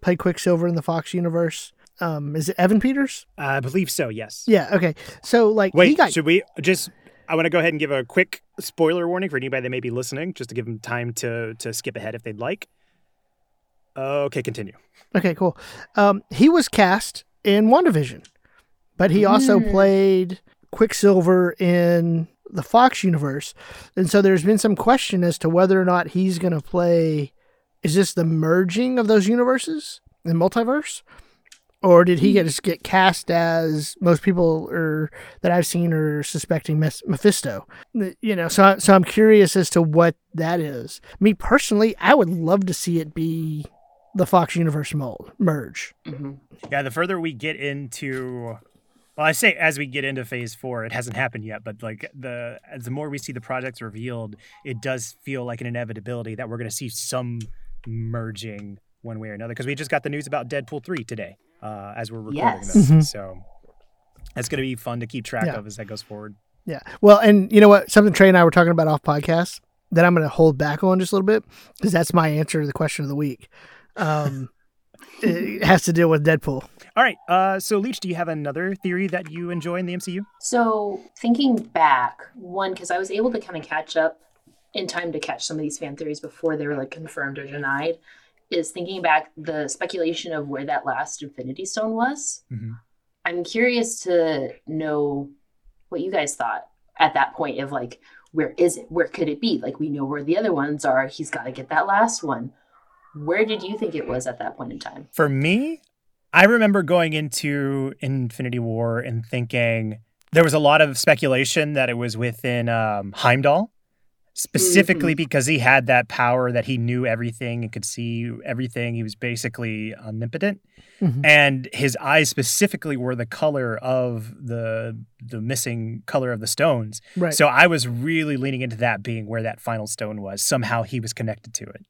Played Quicksilver in the Fox universe. Um is it Evan Peters? I believe so. Yes. Yeah, okay. So like he Wait, got should we just? I want to go ahead and give a quick spoiler warning for anybody that may be listening, just to give them time to to skip ahead if they'd like. Okay, continue. Okay, cool. Um he was cast in WandaVision. But he also Mm. played Quicksilver in the Fox universe. And so there's been some question as to whether or not he's going to play is this the merging of those universes in multiverse? Or did he get, just get cast as most people are that I've seen are suspecting Mephisto? You know, so so I'm curious as to what that is. Me personally, I would love to see it be the Fox universe mold merge. hmm Yeah, the further we get into, well, I say as we get into Phase Four, it hasn't happened yet, but like the the more we see the projects revealed, it does feel like an inevitability that we're going to see some merging one way or another. Because we just got the news about Deadpool three today, uh, as we're recording Yes. this, Mhm. so that's going to be fun to keep track Yeah. of as that goes forward. Yeah. Well, and you know what? Something Trey and I were talking about off podcast that I'm going to hold back on just a little bit because that's my answer to the question of the week. Um, it has to deal with Deadpool. All right. Uh, so, Leech, do you have another theory that you enjoy in the MCU? So thinking back, one because I was able to kind of catch up in time to catch some of these fan theories before they were like confirmed or denied. Is thinking back the speculation of where that last Infinity Stone was. Mhm. I'm curious to know what you guys thought at that point of like, where is it? Where could it be? Like, we know where the other ones are. He's got to get that last one. Where did you think it was at that point in time? For me, I remember going into Infinity War and thinking there was a lot of speculation that it was within um, Heimdall, specifically because he had that power that he knew everything and could see everything. He was basically omnipotent, Mhm. and his eyes specifically were the color of the the missing color of the stones. Right. So I was really leaning into that being where that final stone was. Somehow he was connected to it.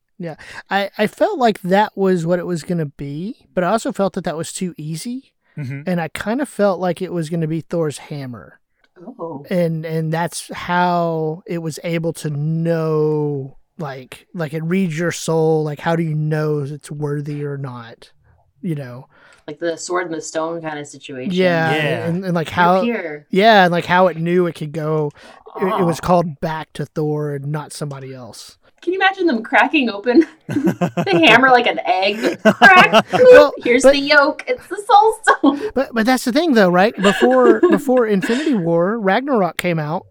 I, I felt like that was what it was going to be, but I also felt that that was too easy. hmm And I kind of felt like it was going to be Thor's hammer. Oh, and and that's how it was able to know like like it reads your soul like how do you know it's worthy or not you know like the sword and the stone kind of situation. yeah, Yeah. And, and like how here. yeah and like how it knew it could go it, it was Oh. called back to thor and not somebody else Can you imagine them cracking open the hammer like an egg? Crack. Well, Here's but- the yolk. It's the soul stone. but but that's the thing though right before before infinity war ragnarok came out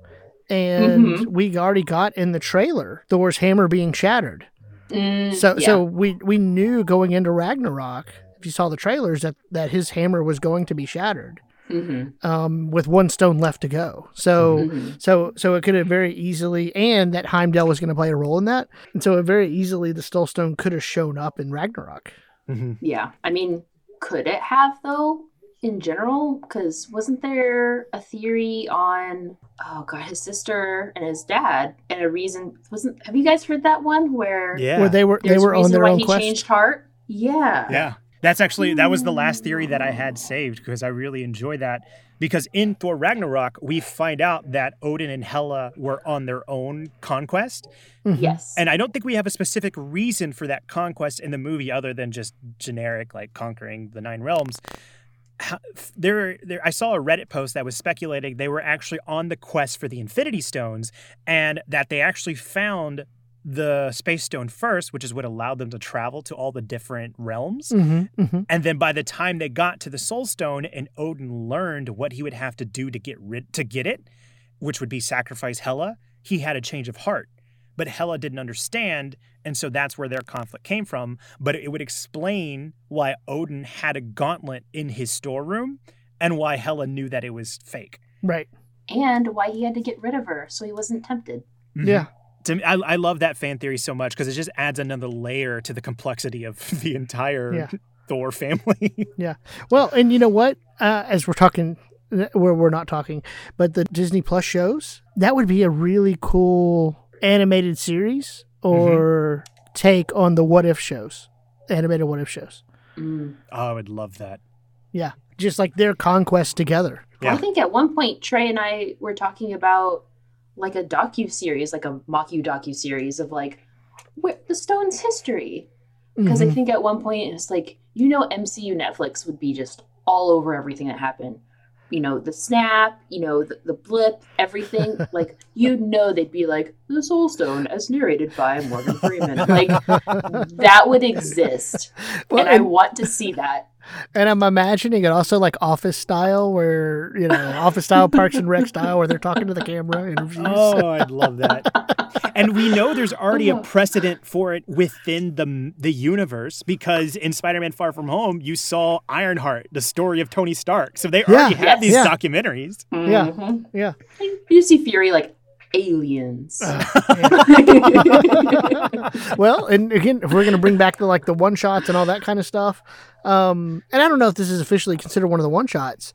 and Mhm. we already got in the trailer thor's hammer being shattered Mm, So yeah. so we we knew going into Ragnarok, if you saw the trailers, that that his hammer was going to be shattered, Mhm, um, with one stone left to go. So mhm. so so it could have very easily, and that Heimdall was going to play a role in that, and so it very easily the Stone Stone could have shown up in Ragnarok. hmm Yeah. I mean, could it have though? In general, because wasn't there a theory on oh god, his sister and his dad, and a reason wasn't? Have you guys heard that one where Yeah. Where they were they were a on their why own he quest. changed heart? Yeah. Yeah. That's actually that was the last theory that I had saved because I really enjoy that because in Thor Ragnarok we find out that Odin and Hela were on their own conquest Mhm. Yes. and I don't think we have a specific reason for that conquest in the movie other than just generic like conquering the nine realms. There, there, I saw a Reddit post that was speculating they were actually on the quest for the Infinity Stones, and that they actually found the Space Stone first, which is what allowed them to travel to all the different realms. Mhm, mhm. And then by the time they got to the Soul Stone and Odin learned what he would have to do to get rid to get it, which would be sacrifice Hela, he had a change of heart. But Hela didn't understand, and so that's where their conflict came from. But it would explain why Odin had a gauntlet in his storeroom and why Hela knew that it was fake. Right. and why he had to get rid of her so he wasn't tempted. Mhm. Yeah. To me, I, I love that fan theory so much because it just adds another layer to the complexity of the entire Yeah. Thor family. Yeah. Well, and you know what? Uh, as we're talking, where we're not talking, but the Disney Plus shows that would be a really cool animated series or take on the what if shows, animated what if shows. Mm. oh, I would love that. Yeah, just like their conquest together. Yeah. I think at one point Trey and I were talking about like a docu series, like a Maku docu series of like where, the Stones history. Because I Mhm. think at one point it's like you know MCU Netflix would be just all over everything that happened. You know the snap, you know the, the blip, everything. like you'd know they'd be like the Soul Stone as narrated by Morgan Freeman. like that would exist, Well, and I want to see that. And I'm imagining it also like Office style, where you know Office style, Parks and Rec style, where they're talking to the camera, interviews. Oh, I'd love that. and we know there's already a precedent for it within the the universe because in Spider-Man: Far From Home, you saw Ironheart, the story of Tony Stark. So they already Yeah, have these yeah. documentaries. Yeah. Mhm. Yeah. You see Fury like aliens. well, and again, if we're gonna bring back the like the one shots and all that kind of stuff, um, and I don't know if this is officially considered one of the one shots.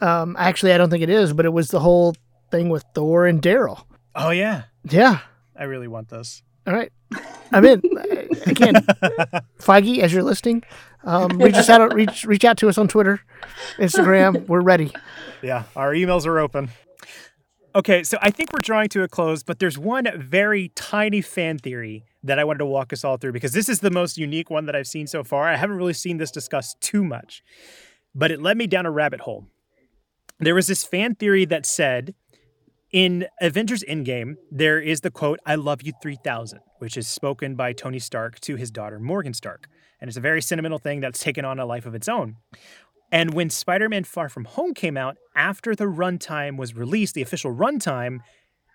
Um, actually, I don't think it is, but it was the whole thing with Thor and Darryl. Oh yeah, Yeah. I really want this. All right. I'm in. Again, Feige, as you're listening, um, reach us out. Reach reach out to us on Twitter, Instagram. We're ready. Yeah, our emails are open. Okay, so I think we're drawing to a close, but there's one very tiny fan theory that I wanted to walk us all through because this is the most unique one that I've seen so far. I haven't really seen this discussed too much, but it led me down a rabbit hole. There was this fan theory that said in Avengers Endgame, there is the quote, I love you 3000, which is spoken by Tony Stark to his daughter Morgan Stark. And it's a very sentimental thing that's taken on a life of its own. And when Spider Man Far From Home came out, after the runtime was released, the official runtime,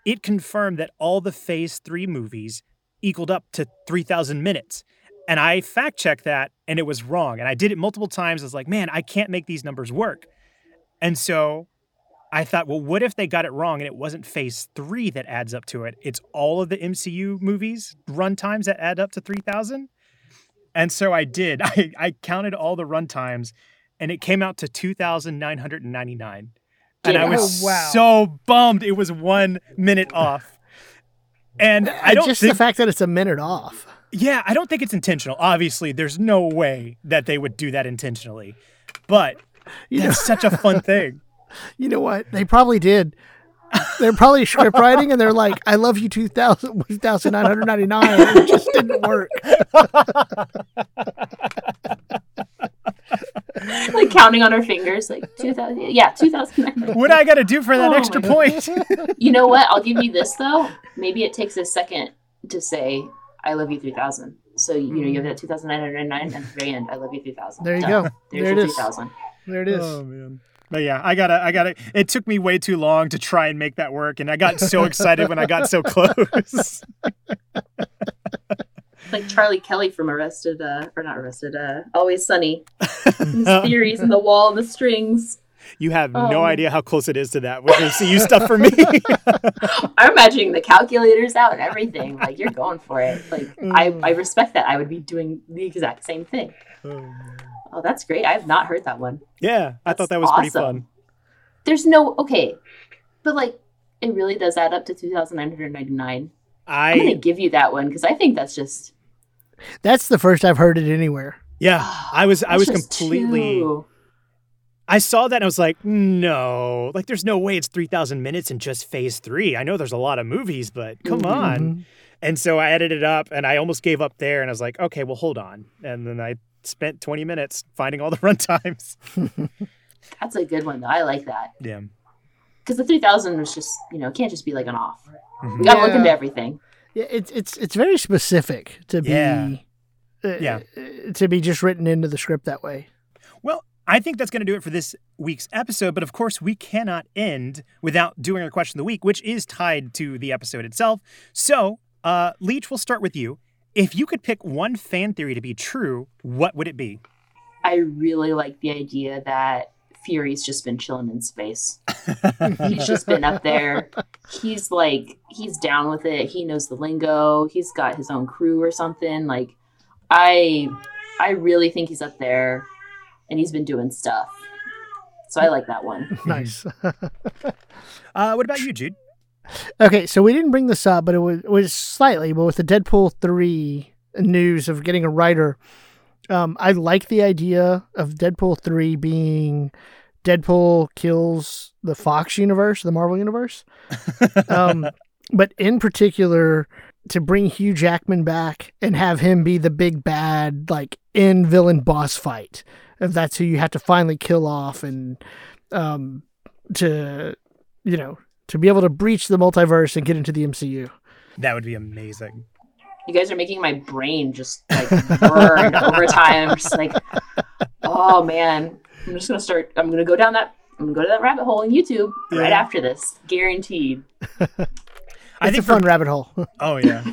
it confirmed that all the Phase 3 movies equaled up to 3,000 minutes. And I fact checked that and it was wrong. And I did it multiple times. I was like, man, I can't make these numbers work. And so I thought, well, what if they got it wrong and it wasn't phase three that adds up to it? It's all of the MCU movies run times that add up to 3,000. And so I did. I, I counted all the run times and it came out to 2,999. And I was Oh, wow. so bummed it was one minute off. And I don't just think, the fact that it's a minute off. yeah, I don't think it's intentional. Obviously, there's no way that they would do that intentionally. But You know, it's such a fun thing. you know what? They probably did. They're probably script writing, and they're like, "I love you 2,000 2,999." and It just didn't work. like counting on our fingers, like two thousand. Yeah, two thousand. What do I got to do for that Oh extra point? You know what? I'll give you this though. Maybe it takes a second to say "I love you" three thousand. So you know you have that two thousand nine hundred nine, and at the very end, "I love you" three thousand. There you go. There's There it your is. three thousand. There it is. Oh man. But yeah, I gotta, I gotta. It took me way too long to try and make that work, and I got so excited when I got so close. Like Charlie Kelly from Arrested, uh, or not Arrested, uh, Always Sunny. His theories and the wall and the strings. You have no Um. idea how close it is to that with MCU stuff for me. I'm imagining the calculators out and everything. Like you're going for it. Like I, I respect that. I would be doing the exact same thing. Oh, that's great. I have not heard that one. yeah, I thought that was pretty fun. There's no okay, but like it really does add up to 2,999. I'm gonna give you that one because I think that's just That's the first I've heard it anywhere. yeah, I was, I was completely. too- I saw that and I was like, no, like there's no way it's 3,000 minutes in just phase three. I know there's a lot of movies, but come Mhm. on. And so I edited it up and I almost gave up there and I was like, okay, well, hold on. And then I spent 20 minutes finding all the run times. That's a good one though. I like that Yeah. because the 3,000 was just you know it can't just be like an off. Mhm. You gotta look into everything. Yeah, it's it's it's very specific to be Yeah. uh, Yeah. uh, to be just written into the script that way. Well, I think that's going to do it for this week's episode. But of course, we cannot end without doing our question of the week, which is tied to the episode itself. So, uh, Leech, we'll start with you. If you could pick one fan theory to be true, what would it be? I really like the idea that Fury's just been chilling in space. He's just been up there. He's like he's down with it. He knows the lingo. He's got his own crew or something. Like I I really think he's up there and he's been doing stuff. So I like that one. Nice. Uh, what about you, Jude? okay, so we didn't bring this up, but it was, it was slightly. But with the Deadpool three news of getting a writer, um, I like the idea of Deadpool three being Deadpool kills the Fox universe, the Marvel universe. um, but in particular, to bring Hugh Jackman back and have him be the big bad, like in villain boss fight. If that's who you have to finally kill off, and um, to you know to be able to breach the multiverse and get into the MCU. That would be amazing. You guys are making my brain just like burn over time. I'm just like, oh man. I'm just gonna start I'm gonna go down that I'm gonna go to that rabbit hole in YouTube right after this. Guaranteed. I It's think a fun rabbit hole. Oh yeah.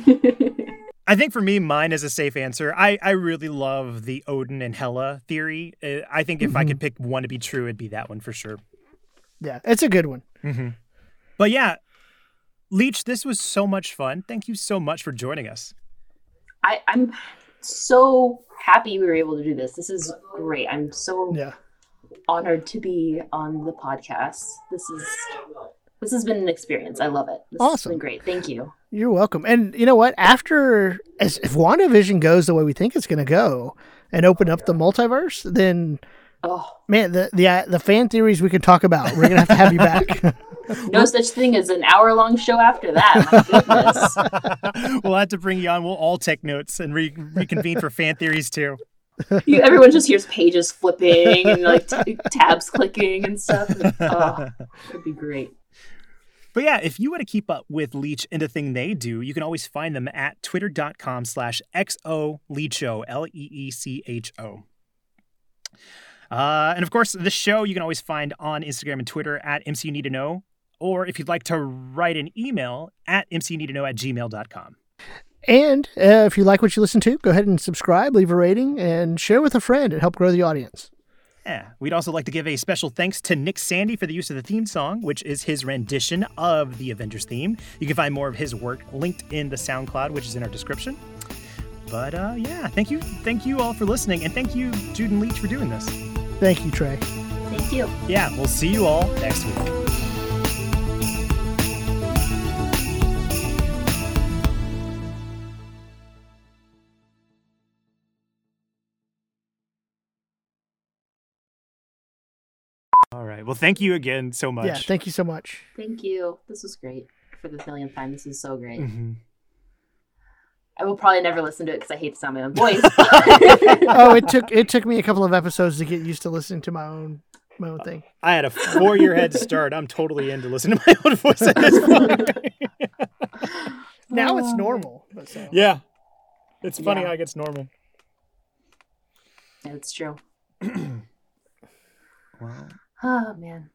I think for me, mine is a safe answer. I, I really love the Odin and Hela theory. Uh, I think if I could pick one to be true, it'd be that one for sure. yeah, it's a good one. Mm-hmm. But yeah, Leech, this was so much fun. Thank you so much for joining us. I, I'm so happy we were able to do this. This is great. I'm so Yeah. honored to be on the podcast. This is this has been an experience. I love it. This Awesome. has been great. Thank you. You're welcome. And you know what? After as if WandaVision goes the way we think it's going to go and open up the multiverse, then Oh, man, the the the fan theories we can talk about. We're gonna have to have you back. no such thing as an hour long show after that. My goodness. we'll have to bring you on. We'll all take notes and re- reconvene for fan theories too. You, everyone just hears pages flipping and like t- tabs clicking and stuff. And, oh, it'd be great. But yeah, if you want to keep up with Leech and the thing they do, you can always find them at twitter.com slash XO L E E C H O. Uh, and of course, this show you can always find on Instagram and Twitter at MCU Need to Know, or if you'd like to write an email at mcuneedtoknow at gmail.com. And uh, if you like what you listen to, go ahead and subscribe, leave a rating, and share with a friend and help grow the audience. Yeah, we'd also like to give a special thanks to Nick Sandy for the use of the theme song, which is his rendition of the Avengers theme. You can find more of his work linked in the SoundCloud, which is in our description. But uh, yeah, thank you, thank you all for listening, and thank you, Jude and Leech, for doing this. Thank you, Trey. Thank you. Yeah, we'll see you all next week. Well, thank you again so much. Yeah, thank you so much. Thank you. This was great for the millionth time. This is so great. Mhm. I will probably never listen to it because I hate the sound of my own voice. Oh, it took it took me a couple of episodes to get used to listening to my own my own thing. I had a four-year head start. I'm totally in to listen to my own voice at this point. Now it's normal. So. yeah, it's funny Yeah. how it gets normal. It's true. Wow. Oh man.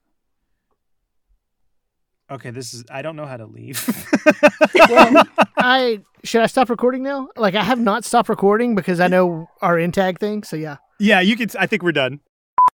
Okay, this is. I don't know how to leave. Well, I should I stop recording now? Like I have not stopped recording because I know our intag thing. So yeah. yeah, you can. I think we're done.